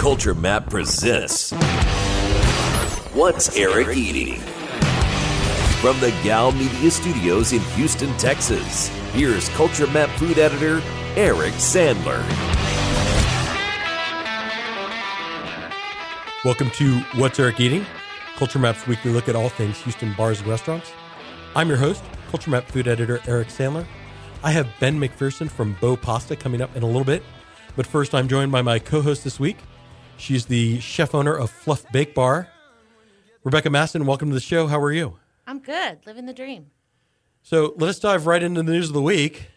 Culture Map presents What's Eric Eating? From the Gow Media Studios in Houston, Texas, here's Culture Map food editor Eric Sandler. Welcome to What's Eric Eating? Culture Map's weekly look at all things Houston bars and restaurants. I'm your host, Culture Map food editor Eric Sandler. I have Ben McPherson from BOH Pasta coming up in a little bit. But first, I'm joined by my co host this week. She's the chef owner of Fluff Bake Bar. Rebecca Masson, welcome to the show. How are you? I'm good, living the dream. So let us dive right into the news of the week,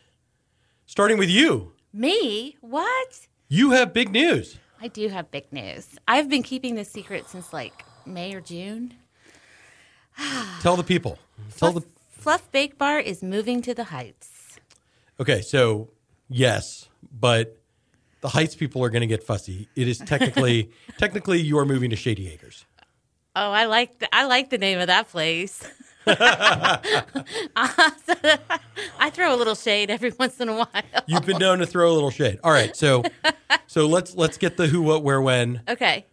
starting with you. Me? What? You have big news. I do have big news. I've been keeping this secret since like May or June. Tell the people. Tell Fluff, the. Fluff Bake Bar is moving to the Heights. Okay, so yes, but the Heights people are going to get fussy. It is technically technically you are moving to Shady Acres. Oh, I like the, I like the name of that place. I throw a little shade every once in a while. You've been known to throw a little shade. All right, so so let's let's get the who, what, where, when. Okay.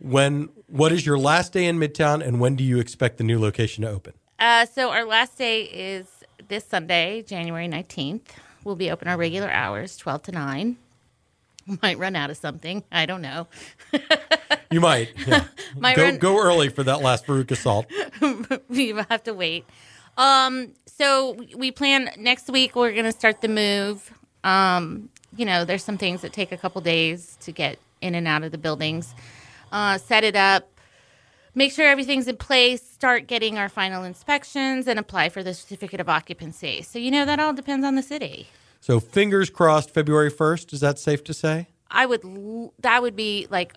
When what is your last day in Midtown, and when do you expect the new location to open? Uh, so our last day is this Sunday, January 19th. We'll be open our regular hours, 12 to 9. Might run out of something. I don't know. You might yeah. My go run- go early for that last Veruca Salt. we have to wait. Um, so we- we plan next week. We're going to start the move. Um, you know, there's some things that take a couple days to get in and out of the buildings. Uh, set it up, make sure everything's in place, start getting our final inspections, and apply for the certificate of occupancy. So you know that all depends on the city. So fingers crossed, February first. Is that safe to say? I would that would be like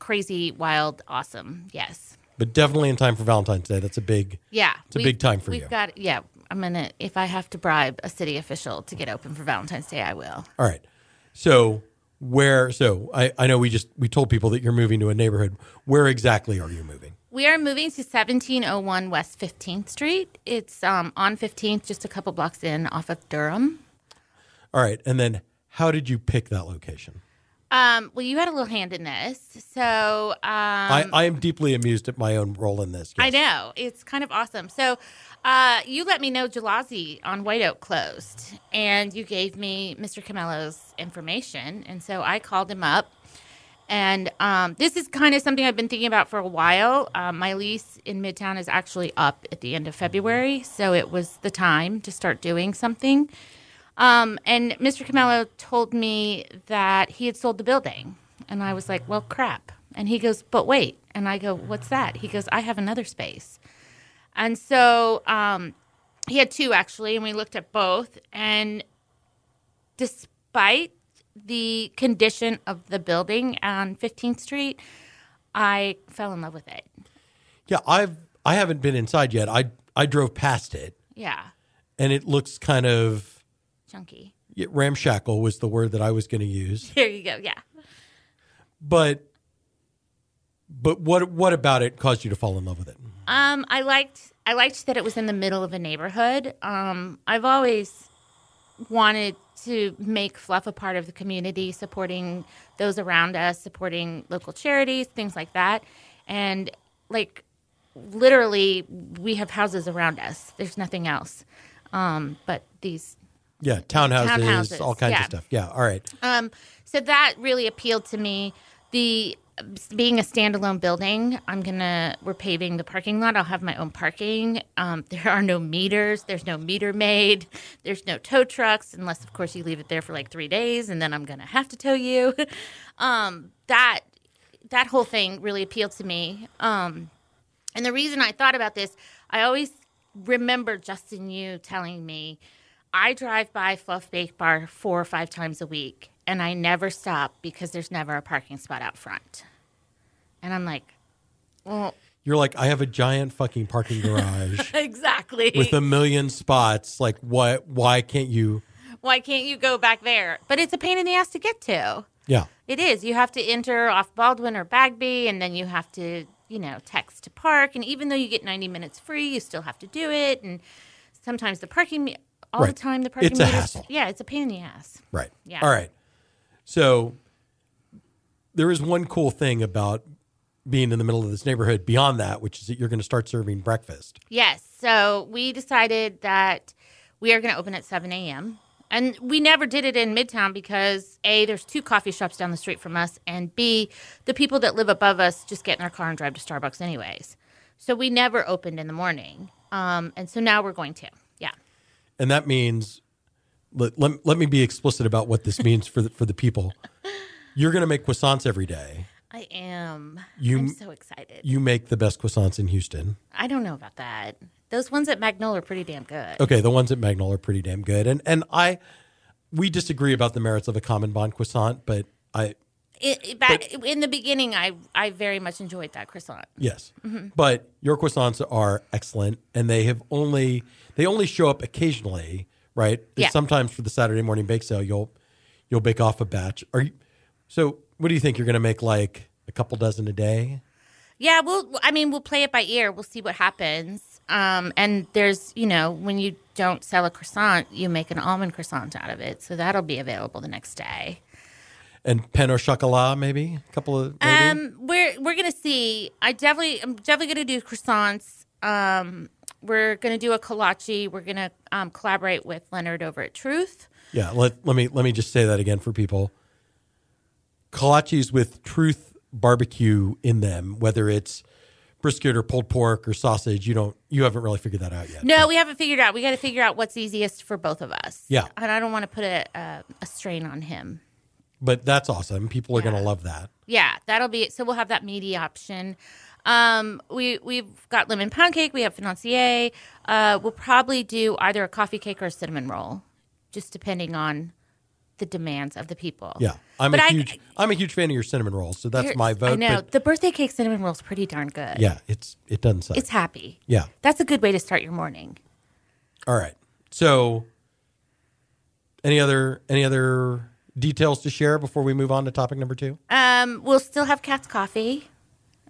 crazy, wild, awesome. Yes. But definitely in time for Valentine's Day. That's a big. Yeah, It's a big time for you. we've you. got yeah. I'm gonna if I have to bribe a city official to get open for Valentine's Day, I will. All right. So where? So I I know we just we told people that you're moving to a neighborhood. Where exactly are you moving? We are moving to 1701 West 15th Street. It's um, on 15th, just a couple blocks in, off of Durham. All right. And then how did you pick that location? Um, well, you had a little hand in this, so um, I, I am deeply amused at my own role in this. I know it's kind of awesome. So, uh, you let me know Gelazzi on White Oak closed, and you gave me Mr. Camello's information, and so I called him up. And um, this is kind of something I've been thinking about for a while. Um, my lease in Midtown is actually up at the end of February, so it was the time to start doing something. Um, and Mr. Camello told me that he had sold the building. And I was like, well, crap. And he goes, but wait. And I go, what's that? He goes, I have another space. And so um, he had two actually, and we looked at both. And despite the condition of the building on 15th Street, I fell in love with it. Yeah, I've I haven't been inside yet. I I drove past it, Yeah, and it looks kind of chunky. yeah, ramshackle was the word that I was going to use. There you go. Yeah. But but what what about it caused you to fall in love with it? Um, I liked I liked that it was in the middle of a neighborhood. Um, I've always wanted to make Fluff a part of the community, supporting those around us, supporting local charities, things like that. And like literally, we have houses around us. There's nothing else, um, but these Yeah, townhouses, Townhouses, all kinds yeah. of stuff. Yeah, all right. Um, so that really appealed to me. The being a standalone building, I'm gonna we're paving the parking lot. I'll have my own parking. Um, there are no meters. There's no meter maid. There's no tow trucks unless, of course, you leave it there for like three days, and then I'm gonna have to tow you. um, that that whole thing really appealed to me. Um, and the reason I thought about this, I always remember Justin, you telling me, I drive by Fluff Bake Bar four or five times a week, and I never stop because there's never a parking spot out front. And I'm like, well, You're like, I have a giant fucking parking garage exactly. with a million spots. Like, what? Why can't you? Why can't you go back there? But it's a pain in the ass to get to. Yeah, It is. You have to enter off Baldwin or Bagby, and then you have to, you know, text to park. And even though you get 90 minutes free, you still have to do it. And sometimes the parking, all Right. the time, the parking It's a meters- hassle. Yeah, it's a pain in the ass. right. Yeah. All right. So there is one cool thing about being in the middle of this neighborhood beyond that, which is that you're going to start serving breakfast. Yes. So we decided that we are going to open at 7 a.m. And we never did it in Midtown because A, there's two coffee shops down the street from us, and B, the people that live above us just get in their car and drive to Starbucks anyways. So we never opened in the morning. Um, and so now we're going to. And that means, let, let, let me be explicit about what this means for the, for the people. You're going to make croissants every day. I am. You- I'm so excited. You make the best croissants in Houston. I don't know about that. Those ones at Magnolia are pretty damn good. Okay, the ones at Magnol are pretty damn good. And and I we disagree about the merits of a common bond croissant, but I It, back, in the beginning, I I very much enjoyed that croissant. yes. Mm-hmm. But your croissants are excellent and they have only they only show up occasionally, right? Yeah. Sometimes for the Saturday morning bake sale you'll you'll bake off a batch. Are you so what do you think you're going to make like a couple dozen a day? Yeah, we'll. I mean, we'll play it by ear. We'll see what happens. Um, and there's, you know, when you don't sell a croissant, you make an almond croissant out of it, so that'll be available the next day. And pain au chocolat maybe? A couple of maybe? Um, we're we're gonna see. I definitely, I'm definitely gonna do croissants. Um, we're gonna do a kolache. We're gonna um, collaborate with Leonard over at Truth. Yeah, let, let me let me just say that again for people. Kolaches with truth barbecue in them, whether it's brisket or pulled pork or sausage, you don't you haven't really figured that out yet. No, we haven't figured out. We got to figure out what's easiest for both of us. Yeah. and I don't want to put a, a a strain on him. But that's awesome. People are Yeah. gonna love that. Yeah, that'll be it. So we'll have that meaty option. Um, we we've got lemon pound cake. We have financier. Uh, we'll probably do either a coffee cake or a cinnamon roll, just depending on the demands of the people. Yeah. I'm But a I- huge I'm a huge fan of your cinnamon rolls, so that's my vote. I know the birthday cake cinnamon roll is pretty darn good. yeah, it's it doesn't suck. it's happy. yeah. That's a good way to start your morning. All right. So any other any other details to share before we move on to topic number two? Um, we'll still have Katz coffee.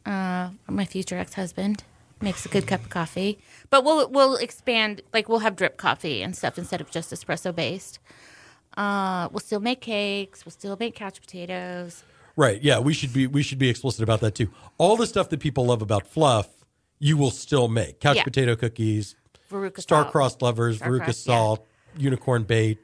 Uh, my future ex-husband makes a good cup of coffee, but we'll we'll expand. Like we'll have drip coffee and stuff instead of just espresso based. Uh, we'll still make cakes. We'll still make couch potatoes. Right. Yeah, we should be we should be explicit about that too. All the stuff that people love about fluff, you will still make. Couch Yeah. potato cookies, Veruca star-crossed lovers, Veruca Star-crossed, yeah. salt, unicorn bait.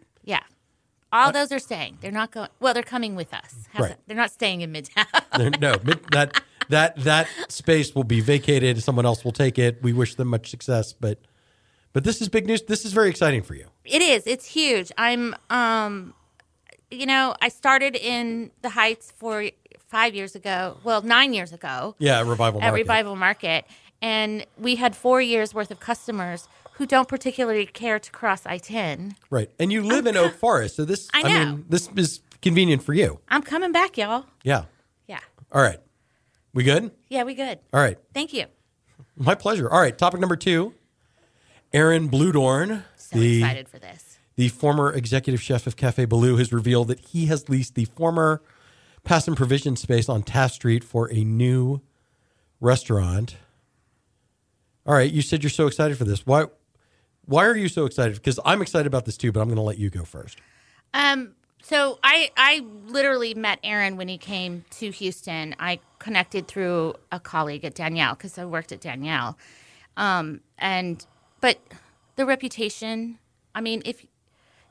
All those are staying. They're not going. Well, they're coming with us. How's Right. that? They're not staying in Midtown. No, mid- that that that space will be vacated. Someone else will take it. We wish them much success, but but this is big news. This is very exciting for you. It is. It's huge. I'm um you know, I started in the Heights for 5 years ago. Well, 9 years ago Yeah, revival. at Market. Revival Market and we had 4 years worth of customers who don't particularly care to cross I-10. Right, and you live in Oak Forest, so this I I, know. mean this is convenient for you. I'm coming back, y'all. Yeah. Yeah. All right. We good? Yeah, we good. All right. Thank you. My pleasure. All right. Topic number two. Aaron Bludorn, So the excited for this. the former executive chef of Cafe Boulud, has revealed that he has leased the former Pass and Provision space on Taft Street for a new restaurant. All right, you said you're so excited for this. Why? Why are you so excited? Because I'm excited about this too, but I'm going to let you go first. Um, so I I literally met Aaron when he came to Houston. I connected through a colleague at Danielle because I worked at Danielle. Um, and but the reputation. I mean, if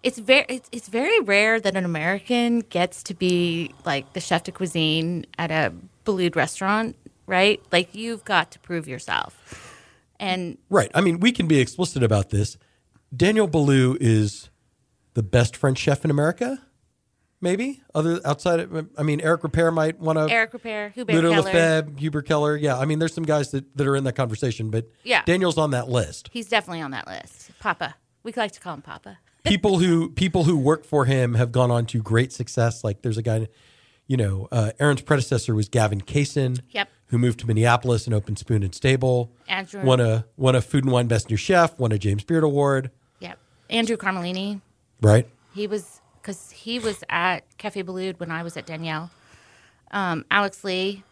it's very it's, it's very rare that an American gets to be like the chef de cuisine at a Boulud restaurant, right? Like you've got to prove yourself. And Right. I mean, we can be explicit about this. Daniel Boulud is the best French chef in America. Maybe other outside. Of, I mean, Eric Ripert might want to. Eric Ripert, Hubert Ludo Keller, Lefebvre, Hubert Keller. Yeah, I mean, there's some guys that, that are in that conversation, but Yeah. Daniel's on that list. he's definitely on that list. Papa, we like to call him Papa. People who people who work for him have gone on to great success. Like there's a guy, you know, uh, Aaron's predecessor was Gavin Kaysen. Yep. Who moved to Minneapolis and opened Spoon and Stable. Andrew. Won a won a Food and Wine Best New Chef. Won a James Beard Award. Yep. Andrew Carmellini. Right. He was because he was at Cafe Boulud when I was at Danielle. Um, Alex Lee.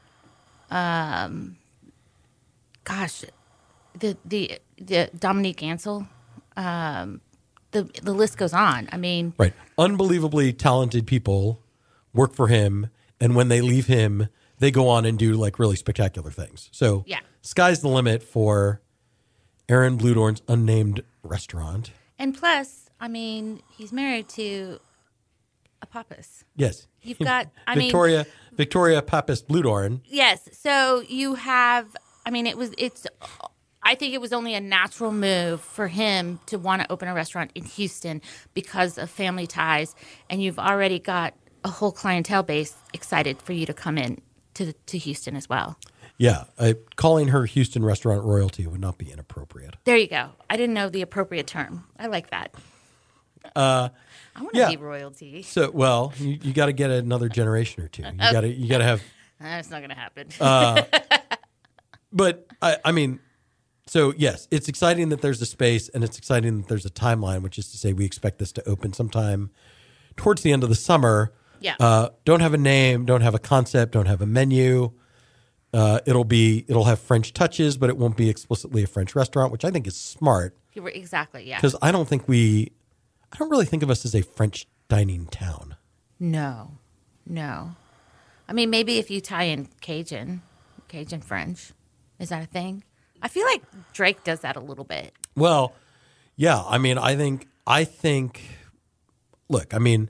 Um, gosh, the the the Dominique Ansel. Um, the the list goes on. I mean, Right. Unbelievably talented people work for him and when they leave him, they go on and do like really spectacular things. So Yeah. sky's the limit for Aaron Bludorn's unnamed restaurant. And plus, I mean, he's married to a Pappas. Yes, You've got- I mean- Victoria Victoria Pappas Bludorn. Yes. So you have, I mean, it was, it's, I think it was only a natural move for him to want to open a restaurant in Houston because of family ties. And you've already got a whole clientele base excited for you to come in to, to Houston as well. Yeah, uh, calling her Houston restaurant royalty would not be inappropriate. There you go. I didn't know the appropriate term. I like that. Uh, I want to yeah. be royalty. So, well, you, you got to get another generation or two. You got to you got to have That's not going to happen. but I, I mean, so yes, it's exciting that there's a space and it's exciting that there's a timeline, which is to say we expect this to open sometime towards the end of the summer. Yeah. Uh, don't have a name, don't have a concept, don't have a menu. Uh, it'll be it'll have French touches, but it won't be explicitly a French restaurant, which I think is smart You were- exactly. Yeah. because I don't think we, I don't really think of us as a French dining town. No, no. I mean, maybe if you tie in Cajun, Cajun French, is that a thing? I feel like Drake does that a little bit. Well, yeah. I mean, I think I think. Look, I mean,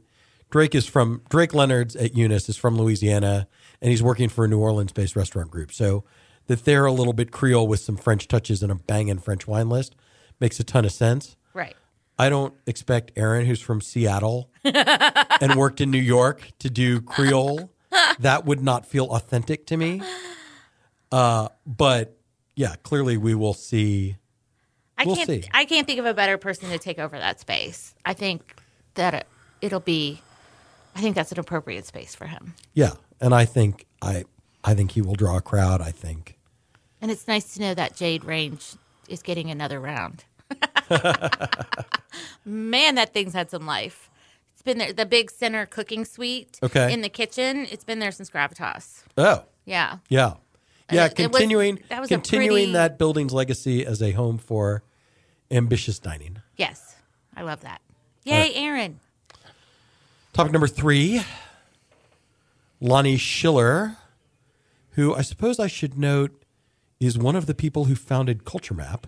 Drake is from Drake Leonard's at Eunice is from Louisiana, and he's working for a New Orleans-based restaurant group. So that they're a little bit Creole with some French touches and a banging French wine list makes a ton of sense. Right. I don't expect Aaron, who's from Seattle and worked in New York, to do Creole. That would not feel authentic to me. Uh, but yeah, clearly we will see. I We'll can't. see. I can't think of a better person to take over that space. I think that it, it'll be. I think that's an appropriate space for him, Yeah, and I think I I think he will draw a crowd. I think. and it's nice to know that Jade Range is getting another round. Man, that thing's had some life. It's been there. The big center cooking suite. Okay. In the kitchen, it's been there since Gravitas. Oh, Yeah. yeah. Yeah, it was- continuing that was continuing pretty- that building's legacy as a home for ambitious dining. Yes, I love that. Yay, Aaron! Topic number three Lonnie Schiller, who I suppose I should note is one of the people who founded Culture Map.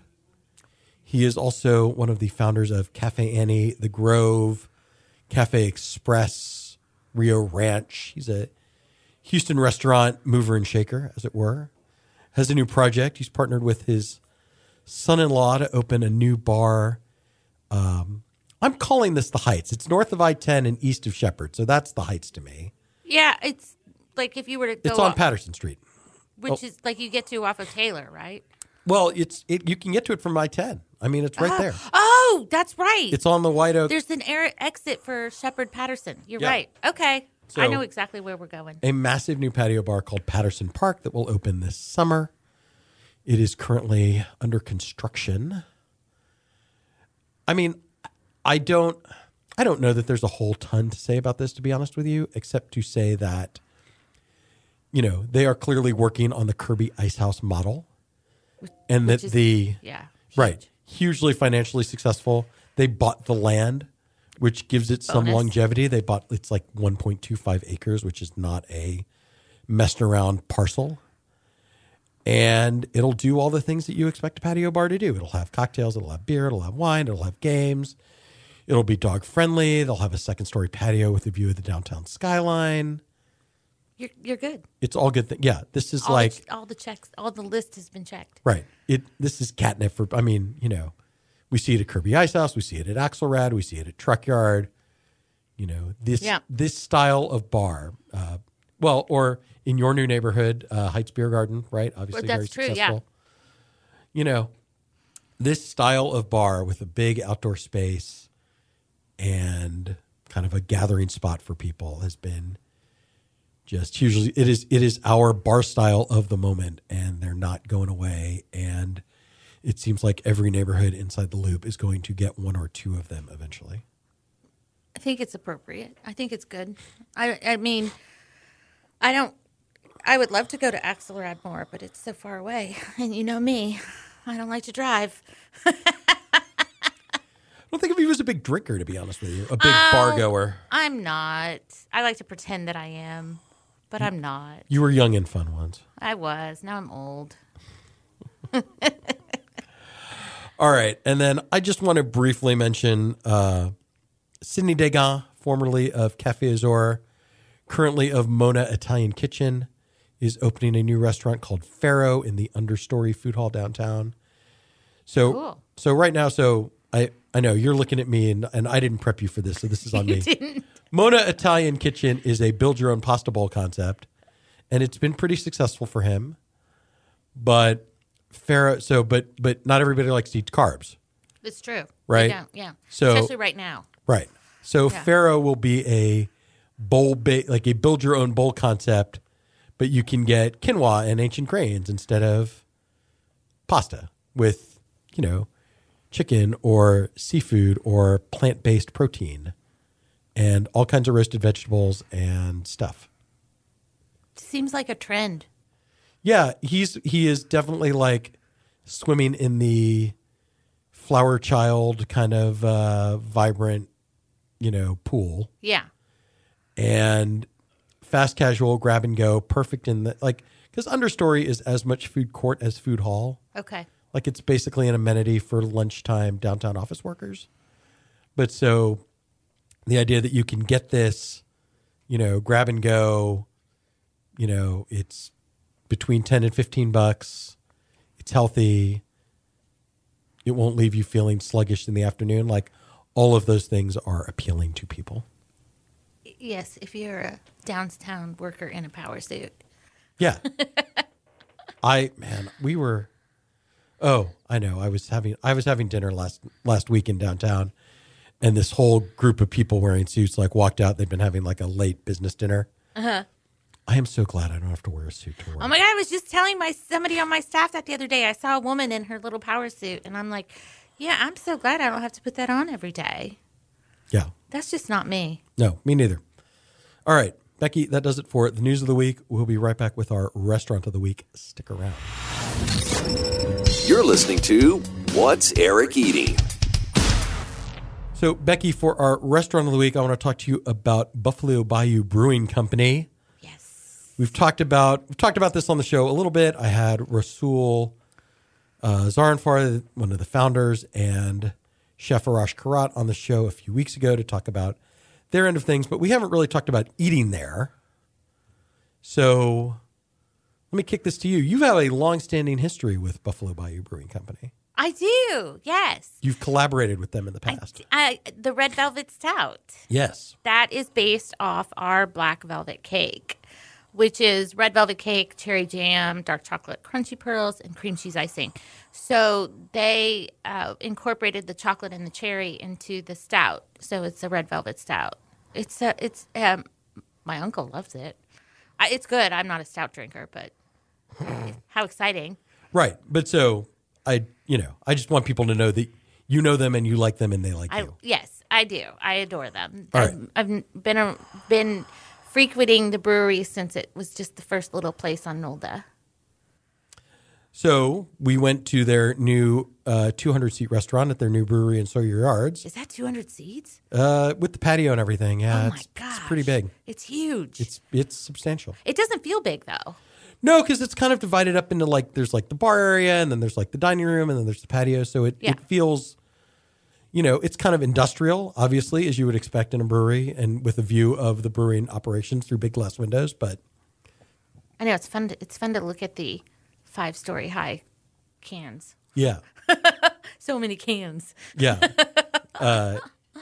He is also one of the founders of Cafe Annie, The Grove, Cafe Express, Rio Ranch. He's a Houston restaurant mover and shaker, as it were. Has a new project. He's partnered with his son in law to open a new bar I'm calling this the Heights. It's north of I 10 and east of Shepherd. So that's the Heights to me. Yeah, it's like if you were to go, It's on off- Patterson Street. which oh. is like you get to off of Taylor, right? Well, it's it, you can get to it from I 10. I mean, it's right oh. there. Oh, that's right. It's on the White Oak. There's an air exit for Shepherd Patterson. You're Yeah. right. Okay, I know exactly where we're going. a massive new patio bar called Patterson Park that will open this summer. It is currently under construction. I mean, I don't I don't know that there's a whole ton to say about this to be honest with you, except to say that you know, they are clearly working on the Kirby Ice House model. And that is- the Yeah, right, hugely financially successful. They bought the land, which gives it some longevity. They bought it's like 1.25 acres, which is not a messed around parcel. And it'll do all the things that you expect a patio bar to do. It'll have cocktails, it'll have beer, it'll have wine, it'll have games. It'll be dog friendly. They'll have a second story patio with a view of the downtown skyline. You're you're good. It's all good thing. Yeah, this is All like the, all the checks, all the list has been checked. Right. It this is catnip for I mean, you know, we see it at Kirby Ice House, we see it at Axelrad, we see it at Truck Yard. You know, this Yeah. this style of bar. Uh, well, or in your new neighborhood, uh, Heights Beer Garden, right? Obviously that's very true, yeah. successful. You know, this style of bar with a big outdoor space and kind of a gathering spot for people has been just hugely it is it is our bar style of the moment and they're not going away and it seems like every neighborhood inside the loop is going to get one or two of them eventually I think it's appropriate. I think it's good. I I mean, I don't. I would love to go to Axelrad more, but it's so far away, and you know me, I don't like to drive. i don't think of you as a big drinker to be honest with you a big bar goer I'm not. I like to pretend that I am. but I'm not. You were young and fun once. I was. Now I'm old. All right. And then I just want to briefly mention uh, Sydney Degas, formerly of Cafe Azor, currently of Mona Italian Kitchen, is opening a new restaurant called Faro in the Understory Food Hall downtown. So, Cool. so right now, so I, I know you're looking at me and, and I didn't prep you for this, so this is on me. Didn't. Mona Italian Kitchen is a build your own pasta bowl concept, and it's been pretty successful for him. But Faro, so but but not everybody likes to eat carbs, It's true. Right. They don't, yeah. So- Especially right now. right? So Yeah. Faro will be a bowl ba- like a build your own bowl concept, but you can get quinoa and ancient grains instead of pasta with you know chicken or seafood or plant based protein and all kinds of roasted vegetables and stuff. Seems like a trend. Yeah, he's he is definitely like swimming in the flower child kind of uh, vibrant, you know, pool Yeah. and fast casual grab and go, perfect in the like because understory is as much food court as food hall. Okay. Like it's basically an amenity for lunchtime downtown office workers. But so the idea that you can get this, you know, grab and go, you know, it's between 10 and 15 bucks. It's healthy. It won't leave you feeling sluggish in the afternoon. Like all of those things are appealing to people. Yes, if you're a downtown worker in a power suit. Yeah. I man, we were Oh, I know. I was having I was having dinner last last week in downtown and this whole group of people wearing suits like walked out. They'd been having like a late business dinner. Uh-huh. I am so glad I don't have to wear a suit to work. Oh my god! I was just telling my somebody on my staff that the other day. I saw a woman in her little power suit, and I'm like, "Yeah, I'm so glad I don't have to put that on every day." yeah. That's just not me. No, me neither. All right, Becky, that does it for the news of the week. We'll be right back with our restaurant of the week. Stick around. You're listening to What's Eric Eating? So, Becky, for our restaurant of the week, I want to talk to you about Buffalo Bayou Brewing Company. Yes. We've talked about we've talked about this on the show a little bit. I had Rasul uh, Zarinfar, one of the founders, and Chef Arash Kharat on the show a few weeks ago to talk about their end of things, but we haven't really talked about eating there. So let me kick this to you. You have a long-standing history with Buffalo Bayou Brewing Company. I do. Yes. You've collaborated with them in the past. I, the red velvet stout. yes. That is based off our black velvet cake, which is red velvet cake, cherry jam, dark chocolate crunchy pearls, and cream cheese icing. So they uh, incorporated the chocolate and the cherry into the stout. So it's a red velvet stout. It's a, it's um, my uncle loves it. I, it's good. I'm not a stout drinker, but how exciting! Right. But so I, you know, I just want people to know that you know them and you like them and they like I you. yes, I do. I adore them. All I've, right. I've been a, been frequenting the brewery since it was just the first little place on Nolda. So we went to their new uh, 200 seat restaurant at their new brewery in Sawyer Yards Is that 200 seats? uh, with the patio and everything. Yeah, oh my it's, it's pretty big. It's huge. It's it's substantial. it doesn't feel big though. No, because it's kind of divided up into like there's like the bar area and then there's like the dining room and then there's the patio. So it, Yeah. it feels, you know, it's kind of industrial, obviously, as you would expect in a brewery and with a view of the brewing operations through big glass windows. But I know it's fun. To, it's fun to look at the five story high cans. yeah, So many cans. yeah, uh,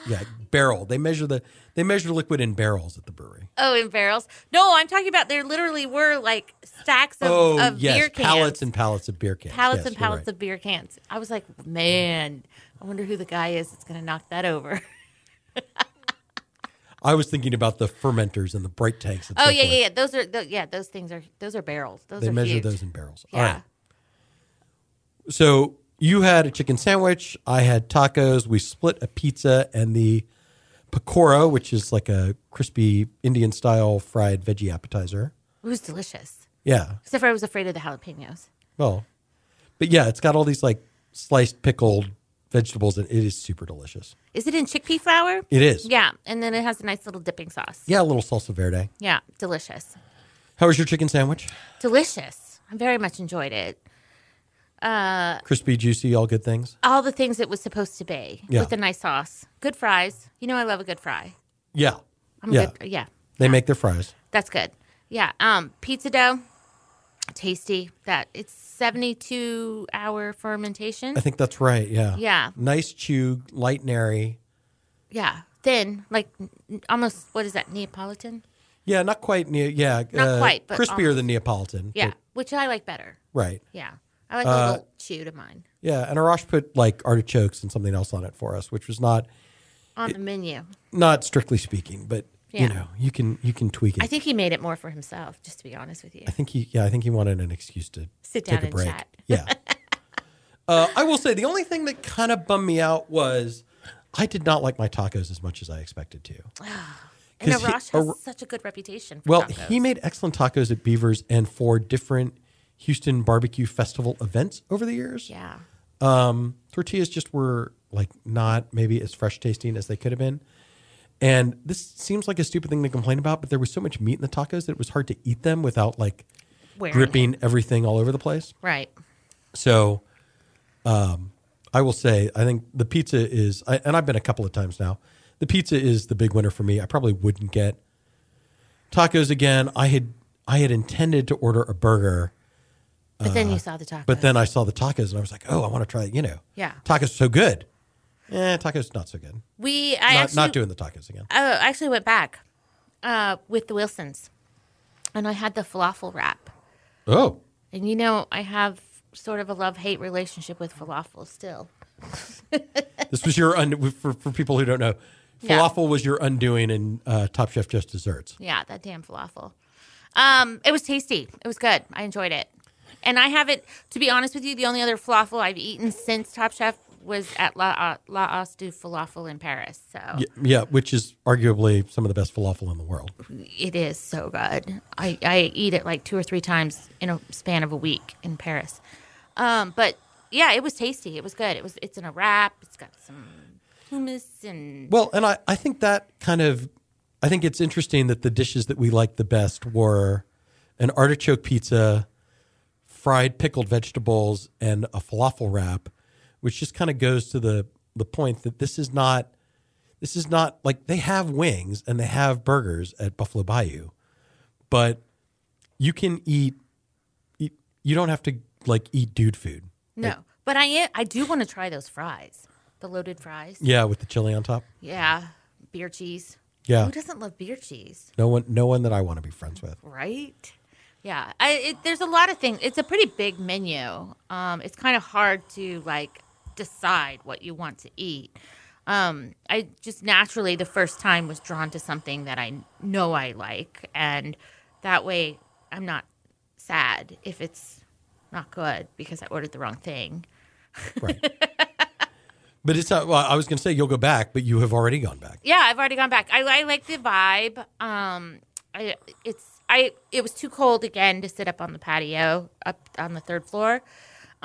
yeah, barrel. They measure the they measure liquid in barrels at the brewery. Oh, in barrels. No, I'm talking about there literally were like stacks of, oh of yes, beer cans. pallets and pallets of beer cans. pallets Yes, and pallets right. of beer cans. I was like, man, I wonder who the guy is that's going to knock that over. I was thinking about the fermenters and the bright tanks. And Oh so yeah, forth. yeah, yeah. Those are tho- yeah. Those things are those are barrels. Those They are measure huge. those in barrels. Yeah. All right. So you had a chicken sandwich. I had tacos. We split a pizza and the pakora, which is like a crispy Indian style fried veggie appetizer. It was delicious. Yeah. Except for I was afraid of the jalapenos. Well, but yeah, it's got all these like sliced pickled vegetables and it is super delicious. Is it in chickpea flour? It is. Yeah, and then it has a nice little dipping sauce. Yeah, a little salsa verde. Yeah, delicious. How was your chicken sandwich? Delicious. I very much enjoyed it. Crispy, juicy, all good things. All the things it was supposed to be Yeah. with a nice sauce. Good fries. You know I love a good fry. Yeah. I'm yeah. good. Yeah. They make their fries. That's good. Yeah. Um, pizza dough, tasty. That it's seventy-two hour fermentation. I think that's right. Yeah. Yeah. Nice chew, light and airy. Yeah, thin, like almost. What is that? Neapolitan. Yeah, not quite. Ne- yeah, Not quite, but crispier almost. than Neapolitan. Yeah, but- which I like better. right. Yeah, I like Uh, a little chew to mine Yeah, and Arash put like artichokes and something else on it for us, which was not on the menu. not strictly speaking, but Yeah. you know, you can you can tweak it. I think he made it more for himself, just to be honest with you. I think he yeah, I think he wanted an excuse to Sit down take a and break. chat. Yeah. uh, I will say the only thing that kind of bummed me out was I did not like my tacos as much as I expected to. And he- Arash has Ar- such a good reputation. For Well, tacos. he made excellent tacos at Beavers and for different Houston barbecue festival events over the years. Yeah, Um, tortillas just were like not maybe as fresh tasting as they could have been. And this seems like a stupid thing to complain about, but there was so much meat in the tacos that it was hard to eat them without like Wearing dripping everything all over the place. right. So, um, I will say, I think the pizza is, I, and I've been a couple of times now. The pizza is the big winner for me. I probably wouldn't get tacos again. I had I had intended to order a burger, But then you saw the tacos. Uh, but then I saw the tacos and I was like, oh, I want to try. You know, Yeah. tacos are so good. Eh, tacos not so good. we, I Not, actually, not doing the tacos again. I actually went back uh, with the Wilsons, and I had the falafel wrap. Oh, And you know, I have sort of a love hate relationship with falafel still. this was your un- for for people who don't know. Yeah. Falafel was your undoing in uh, Top Chef Just Desserts. Yeah, that damn falafel. Um, it was tasty. It was good. I enjoyed it. And I haven't, to be honest with you, the only other falafel I've eaten since Top Chef was at La, uh, La Os du Falafel in Paris. So Yeah, yeah, which is arguably some of the best falafel in the world. it is so good. I, I eat it like two or three times in a span of a week in Paris. Um, but yeah, it was tasty. It was good. It was. It's in a wrap. It's got some hummus and Well, and I, I think that kind of, I think it's interesting that the dishes that we liked the best were an artichoke pizza, fried pickled vegetables, and a falafel wrap, which just kind of goes to the the point that this is not, this is not like they have wings and they have burgers at Buffalo Bayou, but you can eat, eat you don't have to like eat dude food. no. But I am, I do want to try those fries, the loaded fries. Yeah, with the chili on top. Yeah, beer cheese. Yeah, Who doesn't love beer cheese, no one, no one that I want to be friends with. right? Yeah, I, it, there's a lot of things. It's a pretty big menu. Um, it's kind of hard to like decide what you want to eat. Um, I just naturally the first time was drawn to something that I know I like, and that way I'm not sad if it's not good because I ordered the wrong thing. Right. but it's not, well, I was going to say you'll go back, but you have already gone back. Yeah, I've already gone back. I, I like the vibe. Um, I it's I it was too cold again to sit up on the patio up on the third floor.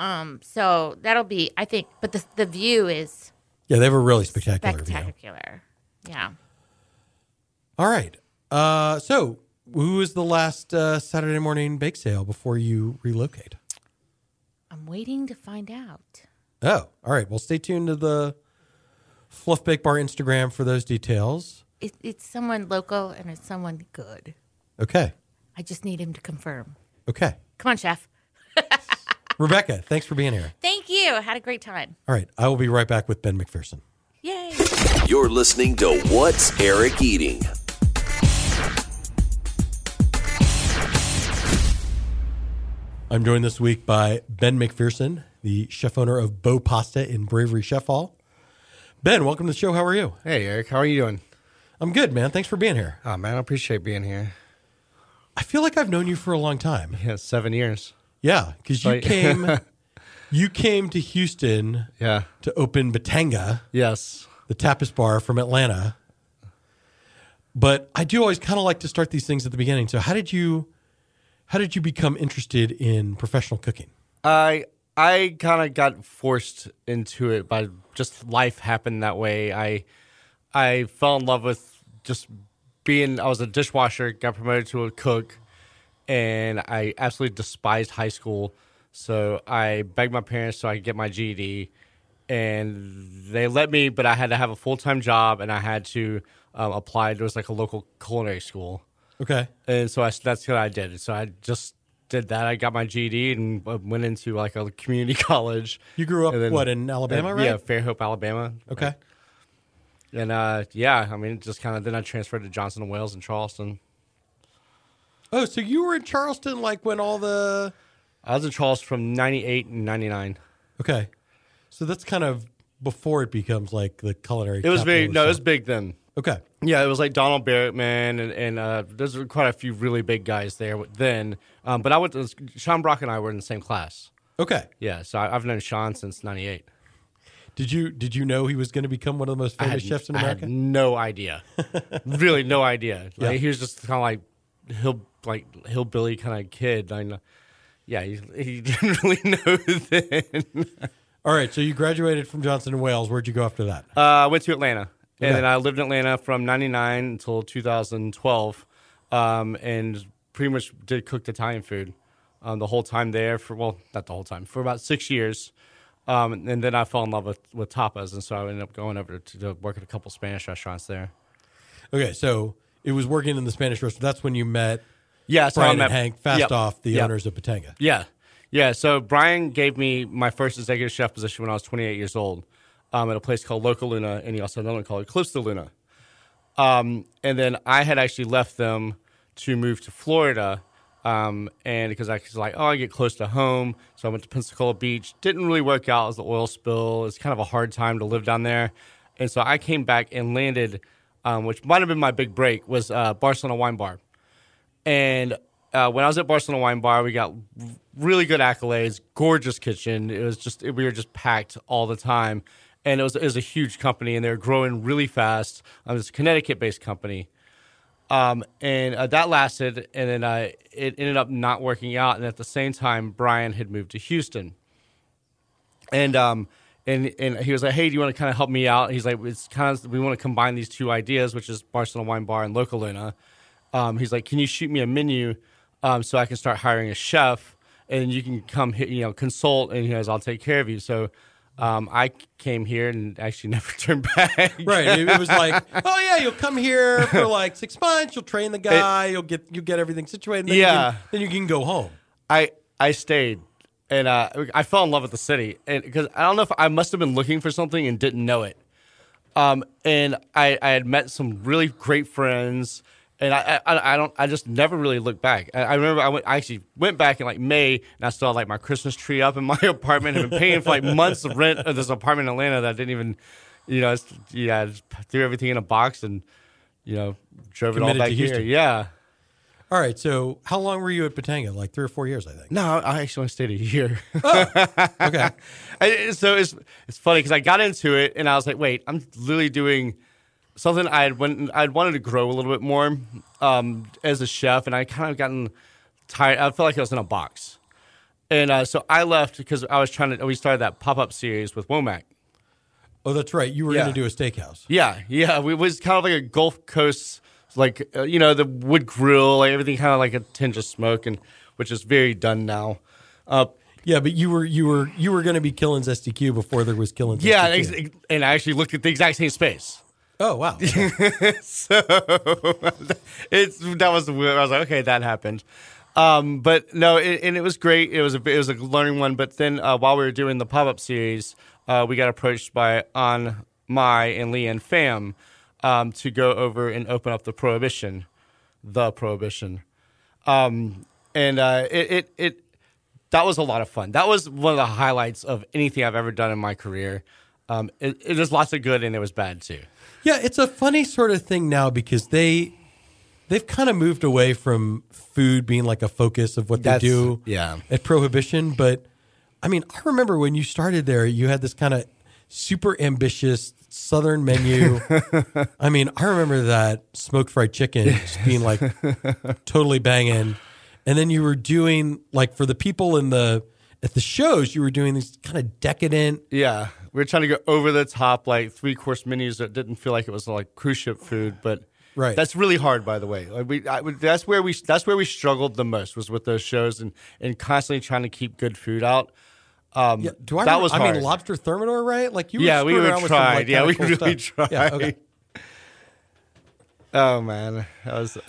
Um, so that'll be I think, but the the view is Yeah, they have a really spectacular view. spectacular. Yeah. All right. Uh, so, who was the last uh, Saturday morning bake sale before you relocate? I'm waiting to find out. Oh, all right. Well, stay tuned to the Fluff Bake Bar Instagram for those details. It, it's someone local and it's someone good. Okay. I just need him to confirm. Okay. Come on, chef. Rebecca, thanks for being here. Thank you. Had a great time. All right. I will be right back with Ben McPherson. Yay. You're listening to What's Eric Eating? I'm joined this week by Ben McPherson, the chef owner of BOH Pasta in Bravery Chef Hall. Ben, welcome to the show. How are you? Hey, Eric, how are you doing? I'm good, man. Thanks for being here. Oh, man, I appreciate being here. I feel like I've known you for a long time. Yeah, seven years. Yeah, because you Right. came, you came to Houston Yeah. to open Batanga, Yes. the tapas bar from Atlanta. But I do always kind of like to start these things at the beginning. So how did you, how did you become interested in professional cooking? I I kind of got forced into it by just life happened that way. I I fell in love with just being. I was a dishwasher, got promoted to a cook, and I absolutely despised high school. So I begged my parents so I could get my GED, and they let me, but I had to have a full time job and I had to um, apply. There was like a local culinary school, Okay. and so I, that's what I did. So I just did that. I got my GED and uh, went into like a community college. You grew up then- what in Alabama, Uh, right? Yeah, Fairhope, Alabama. Okay. And uh, yeah, I mean, just kind of then I transferred to Johnson and Wales in Charleston. Oh, so you were in Charleston like when all the I was in Charleston from '98 and '99. Okay. So that's kind of before it becomes like the culinary. It was capital no, it was big then. Okay. Yeah, it was like Donald Barrett, man, and, and uh, there's quite a few really big guys there then. Um, but I went to Sean Brock and I were in the same class. Okay. Yeah, so I, I've known Sean since '98. Did you did you know he was going to become one of the most famous had, chefs in I America? had no idea, really no idea. Like Yeah. he was just kind of like hill like hillbilly kind of kid. I know. Yeah, he, he didn't really know then. All right. So you graduated from Johnson and Wales. Where'd you go after that? Uh, I went to Atlanta, and then I lived in Atlanta from '99 until 2012, um, and pretty much did cooked Italian food um, the whole time there. For well, not the whole time, for about six years, um, and then I fell in love with, with tapas, and so I ended up going over to, to work at a couple Spanish restaurants there. Okay. So it was working in the Spanish restaurant. That's when you met Yeah, so Brian and Hank Fast Yep. off, the Yep. owners of Batanga. Yeah. Yeah. So Brian gave me my first executive chef position when I was 28 years old um, at a place called Loca Luna, and he also had another one called Eclipse de Luna. Um, and then I had actually left them to move to Florida. Um, and because I was like, oh, I get close to home. So I went to Pensacola Beach. Didn't really work out as the oil spill. It's kind of a hard time to live down there. And so I came back and landed, um, which might have been my big break, was uh, Barcelona Wine Bar. And uh, when I was at Barcelona Wine Bar, we got really good accolades, gorgeous kitchen. It was just we were just packed all the time, and it was it was a huge company, and they were growing really fast. Um, it's a Connecticut-based company, um, and uh, that lasted, and then uh, it ended up not working out. And at the same time, Brian had moved to Houston, and um, and and he was like, "Hey, do you want to kind of help me out?" He's like, "It's kind of we want to combine these two ideas, which is Barcelona Wine Bar and Loca Luna." Um, he's like, "Can you shoot me a menu um, so I can start hiring a chef, and you can come here, you know, consult, and he goes, I'll take care of you." So. Um, I came here and actually never turned back. Right. It, it was like, oh yeah, you'll come here for like six months. You'll train the guy. you'll get you get everything situated. Then Yeah. You can, then you can go home. I I stayed, and uh, I fell in love with the city, and because I don't know if I must have been looking for something and didn't know it. Um, and I I had met some really great friends, and I I, I don't I just never really looked back. I, I remember I went I actually went back in like May, and I had like my Christmas tree up in my apartment. And i've been paying for like months of rent of this apartment in Atlanta that I didn't even, you know, yeah, I just threw everything in a box and, you know, drove it all back here. Yeah. All right. So how long were you at Batanga? Like three or four years, I think. No, I actually only stayed a year. Oh, okay. I, so it's it's funny because I got into it and I was like, wait, I'm literally doing something I had went I'd wanted to grow a little bit more um, as a chef, and I kind of gotten tired. I felt like I was in a box, and uh, so I left because I was trying to. We started that pop up series with Womack. Oh, that's right. You were Yeah. going to do a steakhouse. Yeah, yeah, It was kind of like a Gulf Coast, like uh, you know the wood grill, like everything kind of like a tinge of smoke, and which is very done now. Uh, Yeah, but you were you were you were going to be Killen's STQ before there was Killen's. yeah, STQ. and I actually looked at the exact same space. Oh wow. so it's that was weird. I was like, okay, that happened. Um, but no, it, and it was great. It was a it was a learning one. But then uh, while we were doing the pop up series, uh, we got approached by On Mai and Leanne Pham um, to go over and open up the Prohibition, the Prohibition, um, and uh, it, it it that was a lot of fun. That was one of the highlights of anything I've ever done in my career. Um, it, it was lots of good and it was bad too. Yeah, it's a funny sort of thing now because they they've kind of moved away from food being like a focus of what That's- they do yeah. at Prohibition. But I mean, I remember when you started there, you had this kind of super ambitious Southern menu. I mean, I remember that smoked fried chicken just being like totally banging. And then you were doing like for the people in the at the shows, you were doing these kind of decadent Yeah, we were trying to go over the top, like three course menus that didn't feel like it was like cruise ship food, but Right. That's really hard, by the way. Like we, I, that's where we that's where we struggled the most was with those shows and and constantly trying to keep good food out. Um, Yeah, do I? that remember- was I mean, lobster thermidor, right? Like you. Were Yeah, we around some, like, Yeah, we cool really stuff. Yeah, okay. Oh man, was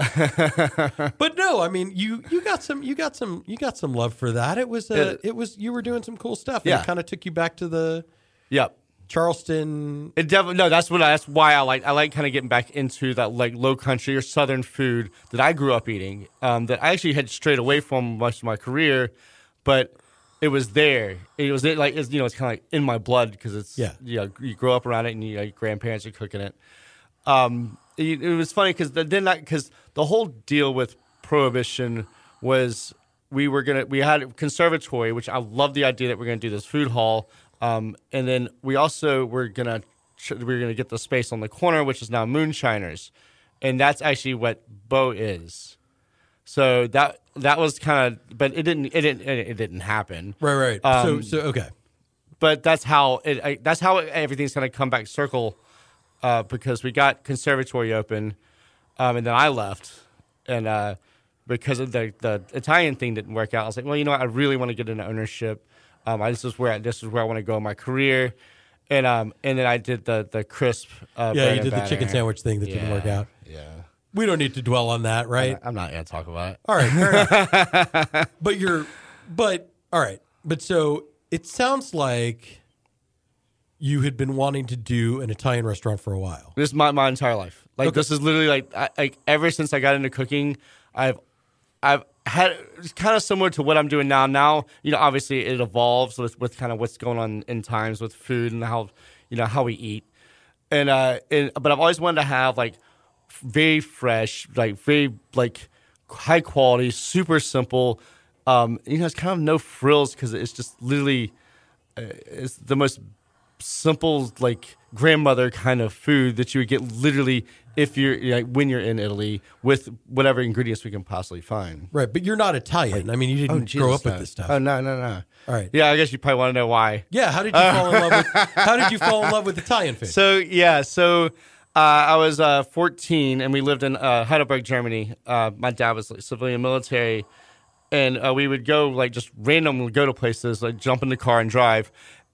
But no, I mean, you you got some you got some you got some love for that. It was a, It- it was you were doing some cool stuff. Yeah. it kind of took you back to the yep. Charleston. It definitely no. That's what I, that's why I like. I like kind of getting back into that like low country or southern food that I grew up eating. Um, that I actually had strayed away from much of my career, but it was there. It was it like it's, you know it's kind of like in my blood because it's Yeah. you know, you grow up around it and you, your grandparents are cooking it. Um, it, was funny because then that because the whole deal with prohibition was we were gonna we had a conservatory, which I love the idea that we're gonna do this food hall, um, and then we also were gonna we we're gonna get the space on the corner, which is now Moonshiners, and that's actually what BOH is. So that that was kind of, but it didn't it didn't it, it didn't happen. Right, right. Um, so so okay. But that's how it. I, that's how everything's gonna come back circle, uh, because we got conservatory open, um, and then I left, and uh, because of the the Italian thing didn't work out, I was like, well, you know what, I really want to get into ownership. Um, I, this is where this is where I want to go in my career, and um, and then I did the the crisp. Uh, Yeah, you did the chicken sandwich thing that didn't work out. Yeah, We don't need to dwell on that, right? I'm not gonna talk about it. All right, fair but you're, but all right, but so it sounds like you had been wanting to do an Italian restaurant for a while. This is my, my entire life. Like Okay. this is literally like I, like ever since I got into cooking, I've I've had it's kind of similar to what I'm doing now. Now you know obviously it evolves with with kind of what's going on in times with food and how you know how we eat. And uh, and but I've always wanted to have like very fresh, like very like high quality, super simple. Um, you know, it's kind of no frills because it's just literally uh, it's the most simple like grandmother kind of food that you would get literally if you're like, when you're in Italy with whatever ingredients we can possibly find. Right, but you're not Italian. I mean, you didn't grow up with this stuff. Oh no, no, no. All right. Yeah, I guess you probably want to know why. Yeah, how did you fall in love with How did you fall in love with Italian food? So yeah, so uh, I was uh, 14 and we lived in uh, Heidelberg, Germany. Uh, my dad was like, civilian military, and uh, we would go like just randomly go to places, like jump in the car and drive.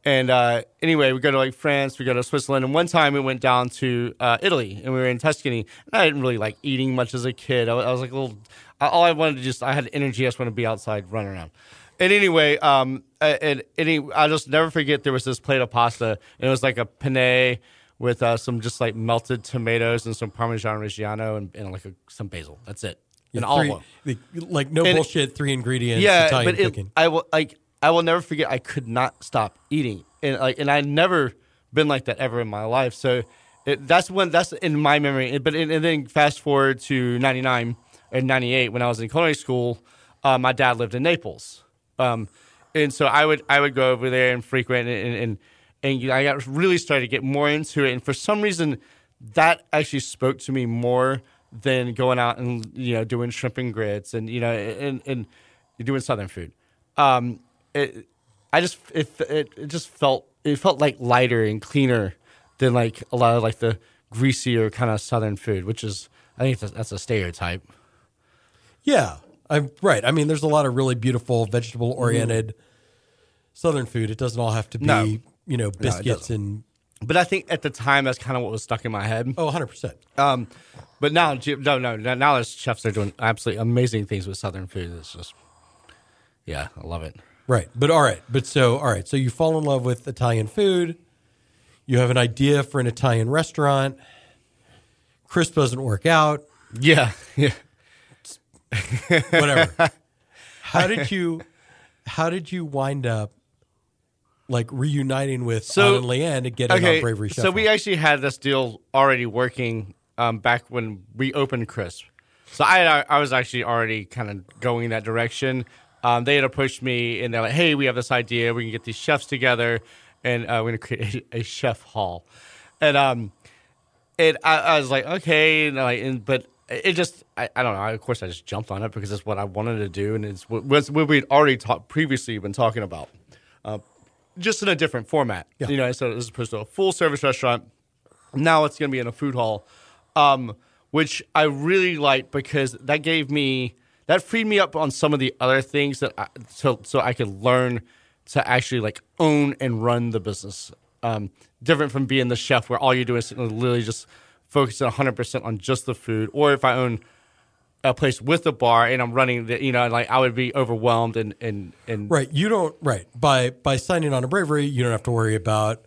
And uh, anyway, we go to like France, we go to Switzerland, and one time we went down to uh, Italy, and we were in Tuscany. And I didn't really like eating much as a kid. I, was- I was like a little. All I wanted to just, I had energy. I just wanted to be outside, running around. And anyway, um, and any, I'll just never forget there was this plate of pasta, and it was like a penne with uh, some just like melted tomatoes and some Parmesan Reggiano and, and like a, some basil. That's it. Yeah, and olive three- oil. the- like no And- bullshit, three ingredients Yeah, Italian but it, cooking. I will like I will never forget. I could not stop eating, and like and I'd never been like that ever in my life. So it, that's when that's in my memory. But and, and then fast forward to '99 and '98 when I was in culinary school. Uh, my dad lived in Naples, um, and so I would I would go over there and frequent and and and I got really started to get more into it. And for some reason, that actually spoke to me more than going out and you know doing shrimp and grits and you know and and doing southern food. Um, it, I just it, it it just felt it felt like lighter and cleaner than like a lot of like the greasier kind of southern food, which is I think that's, that's a stereotype. Yeah, I'm right. I mean, there's a lot of really beautiful vegetable oriented Southern food. It doesn't all have to be, No. you know, biscuits and But I think at the time that's kind of what was stuck in my head. oh, 100 percent. Um, but now, no, no, no, now there's chefs are doing absolutely amazing things with southern food. It's just, yeah, I love it. Right, but all right, but so all right, so you fall in love with Italian food. You have an idea for an Italian restaurant. Crisp doesn't work out. Yeah, yeah. Whatever. how did you? How did you wind up? Like reuniting with So- and Leanne to get it on Bravery Chef. So we actually had this deal already working um, back when we opened Crisp. So I I was actually already kind of going in that direction. Um, they had approached me and they're like, "Hey, we have this idea. We can get these chefs together, and uh, we're going to create a, a chef hall." And um, and I, I was like, okay, and like, and, but it just, I, I don't know. Of course, I just jumped on it because it's what I wanted to do, and it's what, what we'd already talked previously been talking about, uh, just in a different format. Yeah. You know, so as opposed to a full service restaurant, now it's going to be in a food hall, um, which I really liked because that gave me that freed me up on some of the other things that I, so so I could learn to actually like own and run the business. Um, different from being the chef where all you're doing is literally just focusing 100% on just the food. Or if I own a place with a bar and I'm running the, you know, like I would be overwhelmed and, and, and Right. You don't right. By by signing on a bravery, you don't have to worry about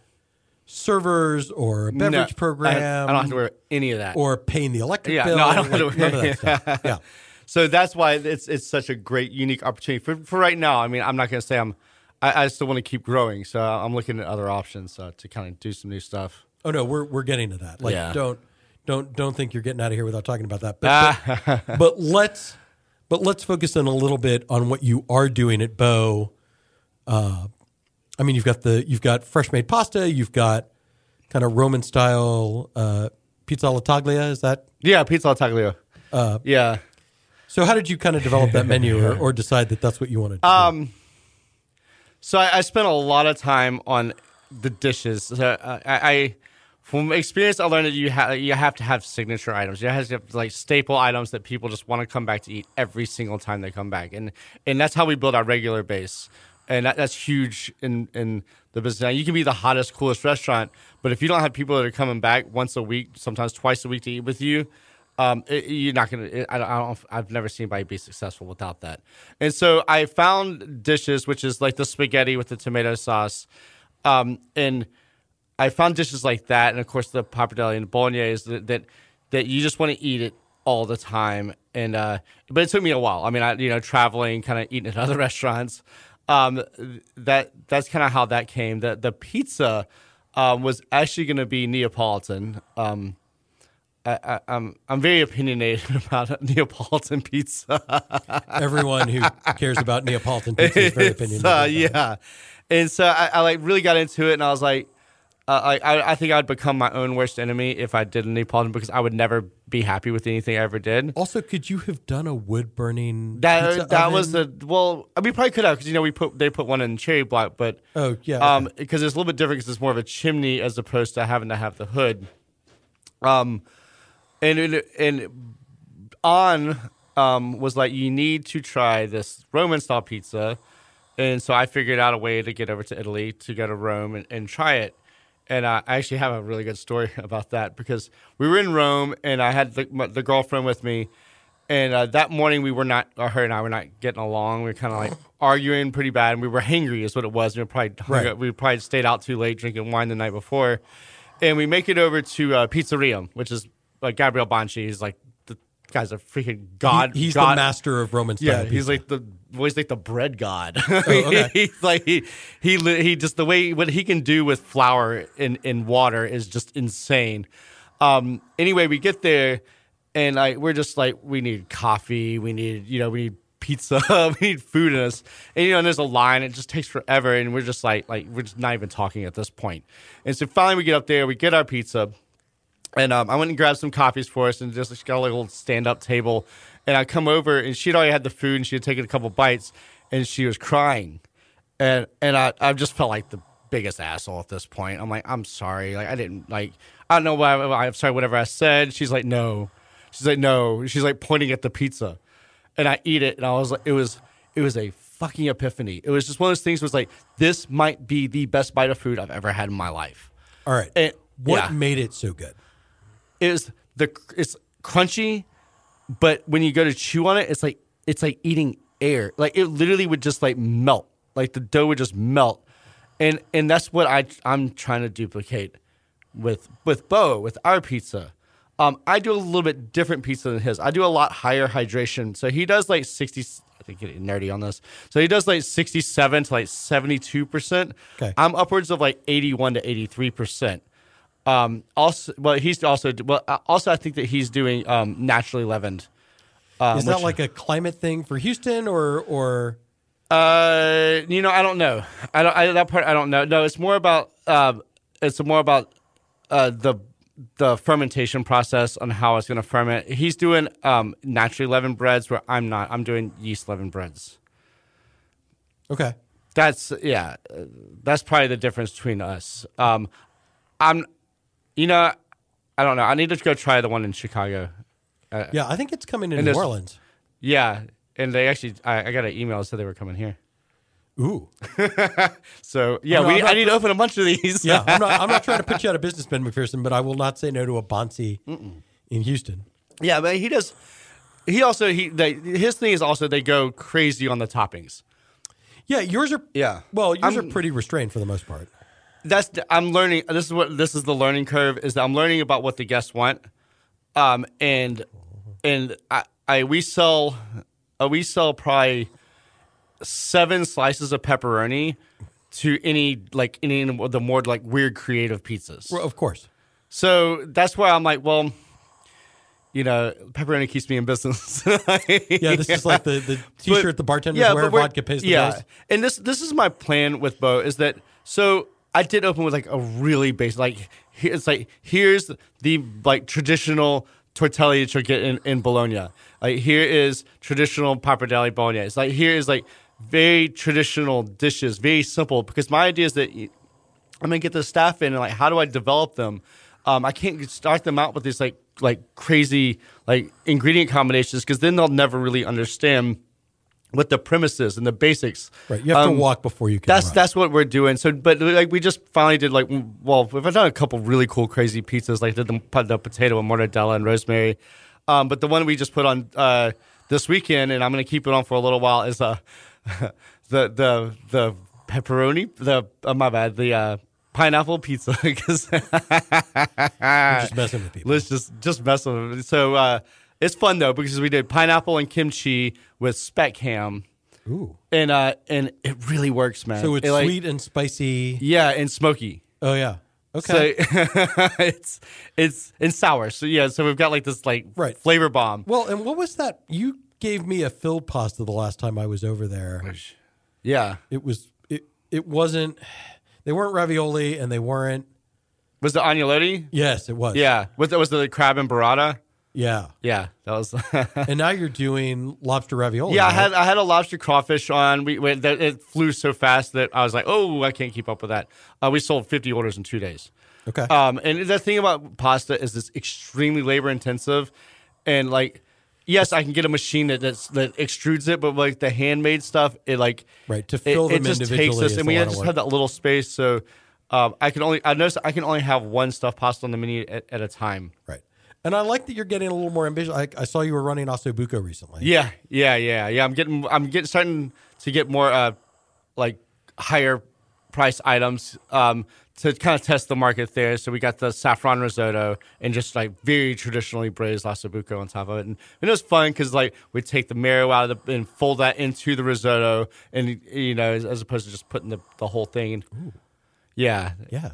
servers or a beverage No, program. I, don't have to worry any of that. or paying the electric Yeah, bill. no, I don't have like, to none of worry. that stuff. Yeah. So that's why it's it's such a great, unique opportunity for for right now. I mean, I'm not going to say I'm. I, I still want to keep growing, so I'm looking at other options uh, to kind of do some new stuff. Oh no, we're we're getting to that. Like Yeah. don't don't don't think you're getting out of here without talking about that. Ah. But, but, but let's but let's focus in a little bit on what you are doing at BOH. Uh, I mean, you've got the you've got fresh made pasta. You've got kind of Roman style uh, pizza alla taglia. Is that Yeah, pizza al taglio. Uh, yeah. So? How did you kind of develop that menu, or, or decide that that's what you wanted? To Um, So I, I spent a lot of time on the dishes. So uh, I, I, from experience, I learned that you have you have to have signature items. You have to have like staple items that people just want to come back to eat every single time they come back, and and that's how we build our regular base. And that, that's huge in in the business. Now you can be the hottest, coolest restaurant, but if you don't have people that are coming back once a week, sometimes twice a week to eat with you, um, it, you're not gonna. It, I, don't, I don't. I've never seen anybody be successful without that. And so I found dishes, which is like the spaghetti with the tomato sauce, um, and I found dishes like that, and of course the pappardelle and bolognese that that, that you just want to eat it all the time. And uh, but it took me a while. I mean, I you know traveling, kind of eating at other restaurants. Um, that that's kind of how that came. The the pizza um, was actually going to be Neapolitan. Um, I, I, I'm I'm very opinionated about Neapolitan pizza. Everyone who cares about Neapolitan pizza is very opinionated. uh, about that. yeah, and so I, I like really got into it, and I was like, uh, I, I I think I'd become my own worst enemy if I did a Neapolitan because I would never be happy with anything I ever did. Also, could you have done a wood burning? That that was the well, we probably could have because you know we put they put one in cherry block, but Oh yeah. um okay. because it's a little bit different because it's more of a chimney as opposed to having to have the hood um and it, and on um was like you need to try this roman style pizza and so i figured out a way to get over to italy to go to rome and, and try it and i actually have a really good story about that because we were in rome and i had the, my, the girlfriend with me and uh, that morning we were not, or her and I were not getting along. We were kind of like arguing pretty bad, and we were hangry, is what it was. We were probably Right. we probably stayed out too late drinking wine the night before, and we make it over to uh, Pizzarium, which is like Gabriel Bonci. He's like the guy's a freaking god. He- he's god. the master of Roman style. Yeah, he's like the he's like the bread god. okay. he's like he he he just the way what he can do with flour in in water is just insane. Um, anyway, we get there and like we're just like we need coffee, we need you know we need pizza, we need food in us, and you know and there's a line. It just takes forever, and we're just like like we're just not even talking at this point. And so finally we get up there, we get our pizza. And um, I went and grabbed some coffees for us and just got a little stand up table. And I come over and she'd already had the food and she had taken a couple bites and she was crying. And and I, I just felt like the biggest asshole at this point. I'm like, I'm sorry. Like I didn't like I don't know why I'm sorry, whatever I said. She's like, no. She's like, no. She's like pointing at the pizza. And I eat it and I was like it was it was a fucking epiphany. It was just one of those things was like, this might be the best bite of food I've ever had in my life. All right. And- what yeah made it so good? Is the it's crunchy, but when you go to chew on it, it's like it's like eating air. Like it literally would just like melt. Like the dough would just melt, and and that's what I I'm trying to duplicate with with BOH with our pizza. Um, I do a little bit different pizza than his. I do a lot higher hydration. So he does like sixty. I think getting nerdy on this. So he does like sixty-seven to like seventy-two percent. Okay. I'm upwards of like eighty-one to eighty-three percent. Um, also, well, he's also well. uh, Also, I think that he's doing um, naturally leavened. Um, Is that which- like a climate thing for Houston or or Uh, you know, I don't know. I don't. I, that part I don't know. No, it's more about. Um, it's more about uh, the the fermentation process on how it's going to ferment. He's doing um, naturally leavened breads, where I'm not. I'm doing yeast leavened breads. okay? That's yeah. uh, That's probably the difference between us. Um, I'm, you know, I don't know. I need to go try the one in Chicago. Uh, Yeah, I think it's coming in New Orleans. yeah, and they actually, I, I got an email that said they were coming here. Ooh. So yeah, I'm we not- I'm I not- need to open a bunch of these. Yeah, I'm not, I'm not trying to put you out of business, Ben McPherson, but I will not say no to a Bonci in Houston. yeah, but he does. He also he they, his thing is also they go crazy on the toppings. Yeah, yours are. Yeah. Well, yours I'm- are pretty restrained for the most part. That's the- I'm learning. This is what this is the learning curve. Is that I'm learning about what the guests want, um, and and I, I we sell uh, we sell probably seven slices of pepperoni to any like any of the more like weird creative pizzas. Well, of course. So that's why I'm like, well, you know, pepperoni keeps me in business. Yeah, this is like the, the T-shirt the bartenders wear. but Vodka pays the yeah. And this this is my plan with BOH is that so I did open with like a really basic like it's like here's the like traditional tortellini that you'll get in, in Bologna. Like here is traditional pappardelle Bologna. It's like here is like very traditional dishes, very simple. Because my idea is that I'm gonna get the staff in and like how do I develop them? Um, I can't start them out with these like like crazy like ingredient combinations because then they'll never really understand what the premises and the basics. Right. You have Um, to walk before you can. That's run. that's what we're doing. So, but like we just finally did like well, we've done a couple really cool crazy pizzas. Like did the, the potato and mortadella and rosemary. Um, but the one we just put on uh, this weekend, and I'm gonna keep it on for a little while, is uh, the the the pepperoni. The uh, my bad. The uh, pineapple pizza because just messing with people. let's just just mess with them. So uh, it's fun though because we did pineapple and kimchi with speck ham, Ooh. and uh, and it really works, man. So it's It, like- sweet and spicy. yeah, and smoky. Oh yeah. Okay. So it's it's and sour. So yeah, so we've got like this like Right. flavor bomb. well, and what was that? You gave me a filled pasta the last time I was over there. Yeah, It was. It. It wasn't. They weren't ravioli, and they weren't. was the agnolotti? Yes, it was. Yeah, was that was the crab and burrata? Yeah. Yeah, that was. And now you're doing lobster ravioli. yeah, I had I had a lobster crawfish on. We, we that, it flew so fast that I was like, oh, I can't keep up with that. Uh, we sold fifty orders in two days. Okay. Um, and the thing about pasta is it's extremely labor intensive, and like, yes, I can get a machine that that's, that extrudes it, but like the handmade stuff, it like Right, to it- fill it, them just takes individually us, is and we just have that little space, so. Um, I can only I noticed I can only have one stuffed pasta on the menu at, at a time. right. And I like that you're getting a little more ambitious. I, I saw you were running Ossobuco recently. Yeah, yeah, yeah, yeah. I'm getting, I'm getting starting to get more, uh, like higher price items, um, to kind of test the market there. So we got the saffron risotto and just like very traditionally braised ossobuco on top of it, and, and it was fun because like we take the marrow out of the and fold that into the risotto, and you know, as, as opposed to just putting the, the whole thing. in. Yeah, Yeah.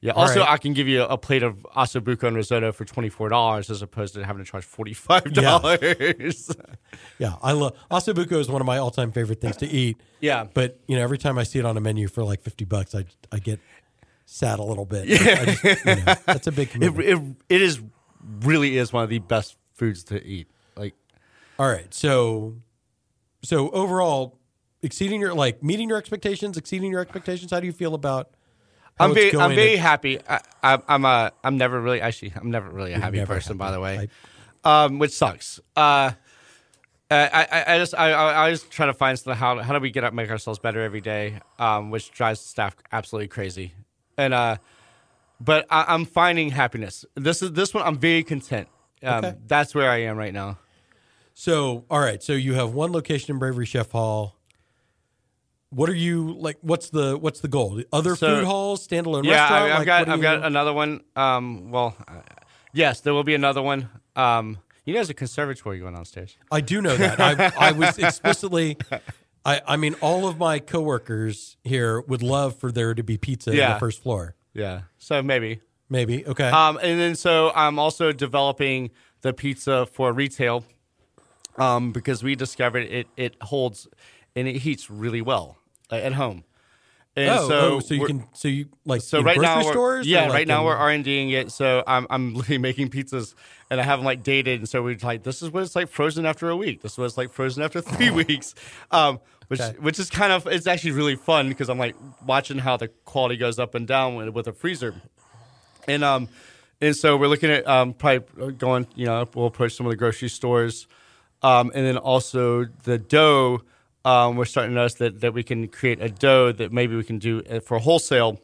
Yeah. Also, right. I can give you a plate of ossobuco and risotto for twenty four dollars as opposed to having to charge forty five dollars. Yeah. I love Ossobuco is one of my all time favorite things to eat. Yeah. But you know, every time I see it on a menu for like fifty bucks, I I get sad a little bit. I just, you know, that's a big it, it, it is really is one of the best foods to eat. Like All right. So so overall, exceeding your like meeting your expectations, exceeding your expectations. How do you feel about? I'm very, I'm very and- happy. I, I, I'm a, I'm never really actually, I'm never really a happy person, by the way, um, which sucks. Uh, I, I, I just, I, I, I just try to find something. How, how do we get up, make ourselves better every day? Um, which drives staff absolutely crazy. And, uh, but I, I'm finding happiness. This is this one. I'm very content. Um, Okay. That's where I am right now. So, all right. So you have one location in Bravery Chef Hall. What are you like? What's the what's the goal? Other So- food halls, standalone Yeah, restaurant. I've Like, got I've got another one. Um, well, uh, yes, there will be another one. Um, you know, there's a conservatory going downstairs. I do know that. I, I was explicitly. I, I mean, all of my coworkers here would love for there to be pizza on Yeah. the first floor. Yeah, so maybe. Maybe okay. Um, and then so I'm also developing the pizza for retail, um, because we discovered it it holds and it heats really well uh, at home. And oh, so, oh, so you can so you like So right grocery now, stores. yeah, like, right now in- we're R and Ding it. So I'm I'm literally making pizzas, and I have them like dated, and so we're like, this is what it's like frozen after a week. This is what it's like frozen after three weeks, um, which Okay. which is kind of it's actually really fun because I'm like watching how the quality goes up and down with, with a freezer, and um, and so we're looking at um, probably going. You know, we'll approach some of the grocery stores, um, and then also the dough. Um, we're starting to notice that that we can create a dough that maybe we can do uh, for wholesale.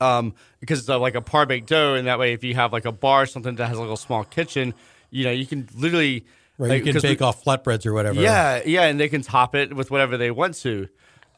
Um, because it's like a par baked dough, and that way, if you have like a bar, or something that has like a small kitchen, you know, you can literally Right, like, you can 'cause we- bake off flatbreads or whatever. yeah, yeah, and they can top it with whatever they want to.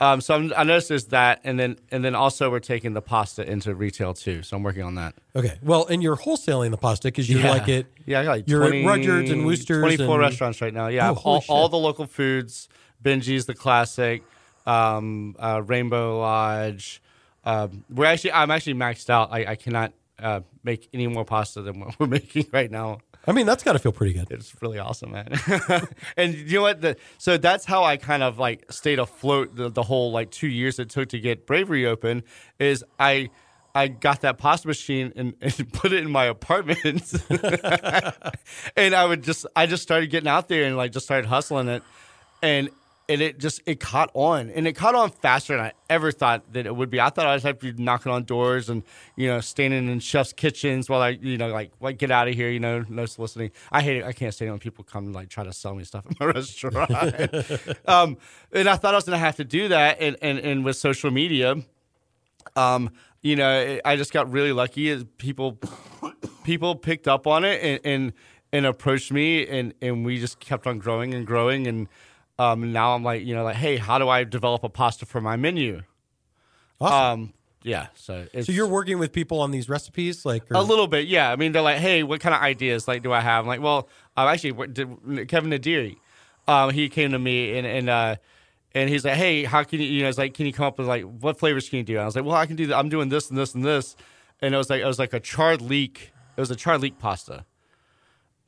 Um, so I'm, I noticed there's that, and then and then also we're taking the pasta into retail too. So I'm working on that. Okay. Well, and you're wholesaling the pasta because you yeah. like it. Yeah, I got like You're 20, at Rudyard's and Wooster's 24 and- restaurants right now. Yeah, Oh, all, all the local foods, Benjy's, the classic, um, uh, Rainbow Lodge. Um, we're actually, I'm actually maxed out. I, I cannot uh, make any more pasta than what we're making right now. I mean, that's got to feel pretty good. It's really awesome, man. and you know what? The, so that's how I kind of like stayed afloat the, the whole like two years it took to get Bravery open. Is I I got that pasta machine and, and put it in my apartment, and I would just I just started getting out there and like just started hustling it, and and it just it caught on and it caught on faster than I ever thought that it would be. I thought I'd have to be knocking on doors and you know standing in chefs' kitchens while I you know like like get out of here you know no soliciting. I hate it. I can't stand it when people come like try to sell me stuff at my restaurant. um, and I thought I was gonna have to do that and and, and with social media. Um, you know, it, I just got really lucky as people people picked up on it and and, and approached me and and we just kept on growing and growing and um, now I'm like, you know, like, hey, how do I develop a pasta for my menu? Awesome. Um, yeah, so it's, so you're working with people on these recipes, like or, a little bit, yeah. I mean, they're like, hey, what kind of ideas like do I have? I'm like, well, uh, actually, what did, Kevin Naderi, um, he came to me and and uh, and he's like, hey, how can you, you know, it's like, can you come up with like what flavors can you do? And I was like, well, I can do. that. I'm doing this and this and this, and it was like it was like a charred leek. It was a charred leek pasta,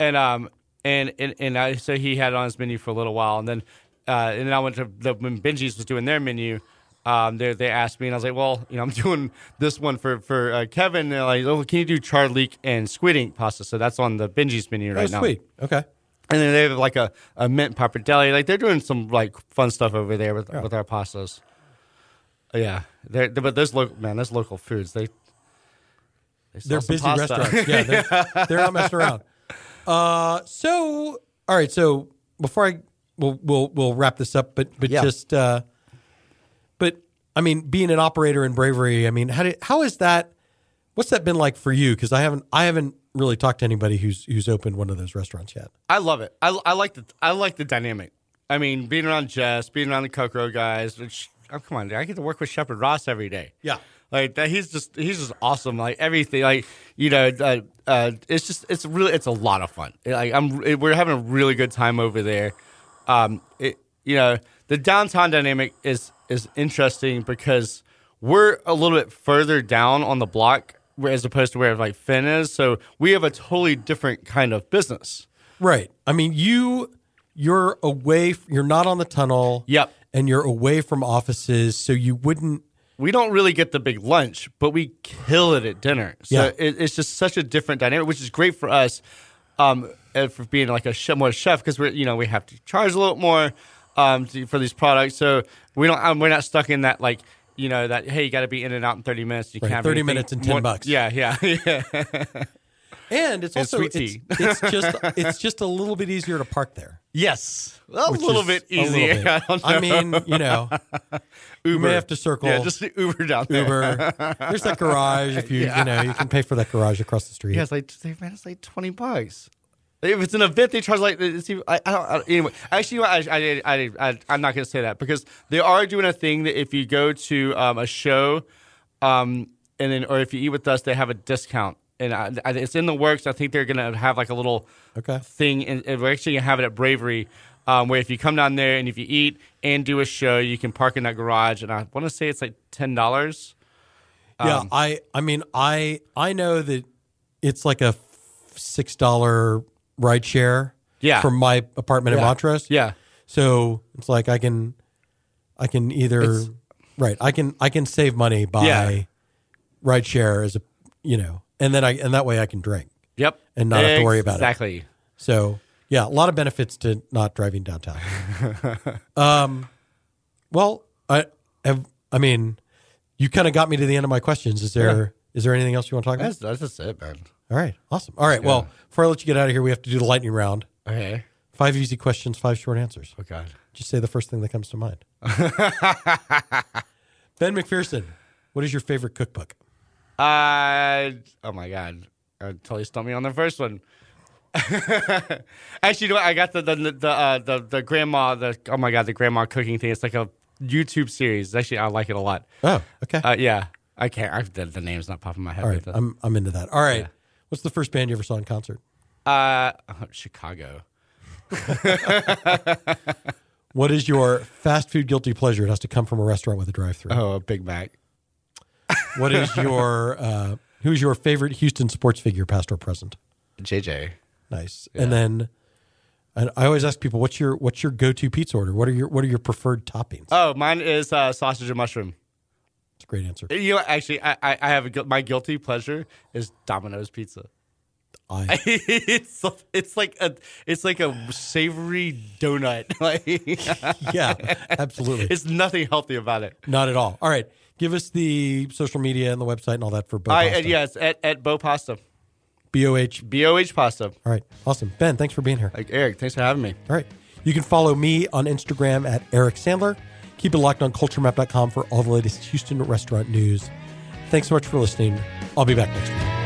and um and and and I so he had it on his menu for a little while, and then uh, and then I went to the when Benjy's was doing their menu. Um, they they asked me, and I was like, well, you know, I'm doing this one for for uh, Kevin. And they're like, oh, can you do charred leek and squid ink pasta? So that's on the Benjy's menu oh, right now. sweet. Okay. And then they have like a, a mint pappardelle. Like they're doing some like fun stuff over there with with our pastas. Uh, Yeah, they're, they're- but those local man, those local foods they, they they're busy pasta. restaurants. Yeah, they're, they're not messing around. Uh, so all right. So before I we'll we'll we'll wrap this up, but but Yeah. just uh, but I mean, being an operator in Bravery, I mean, how did how is that? What's that been like for you? Because I haven't I haven't really talked to anybody who's who's opened one of those restaurants yet. I love it. I, I like the I like the dynamic. I mean, being around Jess, being around the Kokoro guys. Which, oh, come on, I get to work with Shepard Ross every day. Yeah. like that. He's just he's just awesome. Like everything. Like you know, uh, uh, it's just it's really it's a lot of fun. Like I'm we're having a really good time over there. Um, it you know the downtown dynamic is is interesting because we're a little bit further down on the block as opposed to where like Finn is. So we have a totally different kind of business. Right. I mean, you you're away. You're not on the tunnel. Yep. And you're away from offices, so you wouldn't. we don't really get the big lunch, but we kill it at dinner. So Yeah. it, it's just such a different dynamic, which is great for us um, for being like a chef, more chef because we're you know we have to charge a little more um, to, for these products. So we don't um, we're not stuck in that like you know that hey you got to be in and out in thirty minutes. You Right, can't 30 anything minutes and 10 more- bucks. Yeah, yeah, yeah. And it's And also it's, it's just it's just a little bit easier to park there. yes, a little bit a little easier. bit. I. I mean, you know, you Uber. may have to circle Yeah, just Uber down there. Uber. There's that garage. If you you know you can pay for that garage across the street. Yeah, it's like man, it's like twenty bucks. If it's an event, they charge like it's even, I, I don't. I, anyway, actually, you I, I, I, I, I'm not going to say that because they are doing a thing that if you go to um, a show, um, and then or if you eat with us, they have a discount, and I, I, it's in the works. I think they're going to have like a little Okay. thing, and, and we're actually going to have it at Bravery. Um, where if you come down there and if you eat and do a show, you can park in that garage, and I want to say it's like ten dollars. Yeah, Um, I I mean I I know that it's like a six dollar ride share. Yeah. From my apartment in Yeah. Montrose. Yeah, So it's like I can I can either It's- right I can I can save money by Yeah. ride share as a you know and then I and that way I can drink. yep, And not have to worry about it. exactly. So yeah, a lot of benefits to not driving downtown. um, well, I have. I mean, you kind of got me to the end of my questions. Is there is there anything else you want to talk about? That's that's just it, man. All right. Awesome. All right. Well, before I let you get out of here, we have to do the lightning round. Okay. Five easy questions, five short answers. Oh God. Just say the first thing that comes to mind. ben McPherson, what is your favorite cookbook? Uh, oh my God. I totally stumped me on the first one. Actually, you know what? I got the the the uh, the the grandma the oh my god the grandma cooking thing. It's like a YouTube series. Actually, I like it a lot. Oh, okay. Uh, yeah, I can't. I, the, the name's not popping in my head. All right. I'm, I'm into that. All right. Yeah. What's the first band you ever saw in concert? Uh, oh, Chicago. What is your fast food guilty pleasure? It has to come from a restaurant with a drive through. Oh, a Big Mac. What is your, uh, who's your favorite Houston sports figure, past or present? JJ. Nice. And then and I always ask people, what's your what's your go to pizza order? What are your what are your preferred toppings? Oh, mine is uh, sausage and mushroom. It's a great answer. You know, actually, I I, I have a, my guilty pleasure is Domino's pizza. I it's it's like a it's like a savory donut. Like yeah, absolutely. it's nothing healthy about it. Not at all. All right. Give us the social media and the website and all that for Bo I Pasta. yes, at at BOH Pasta, B O H. B O H Pasta. All right. Awesome. Ben, thanks for being here. Like Eric, thanks for having me. All right. You can follow me on Instagram at Eric Sandler. Keep it locked on culturemap.com for all the latest Houston restaurant news. Thanks so much for listening. I'll be back next week.